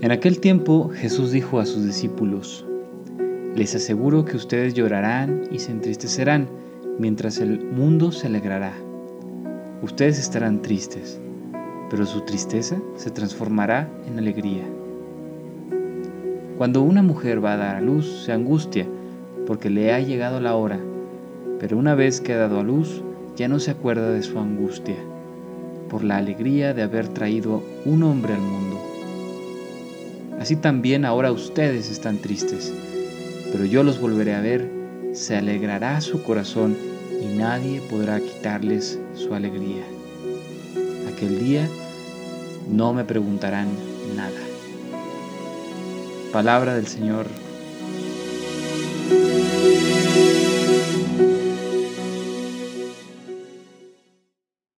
En aquel tiempo Jesús dijo a sus discípulos, Les aseguro que ustedes llorarán y se entristecerán, mientras el mundo se alegrará. Ustedes estarán tristes, pero su tristeza se transformará en alegría. Cuando una mujer va a dar a luz, se angustia porque le ha llegado la hora, pero una vez que ha dado a luz, ya no se acuerda de su angustia, por la alegría de haber traído un hombre al mundo. Así también ahora ustedes están tristes, pero yo los volveré a ver, se alegrará su corazón y nadie podrá quitarles su alegría. Aquel día no me preguntarán nada. Palabra del Señor.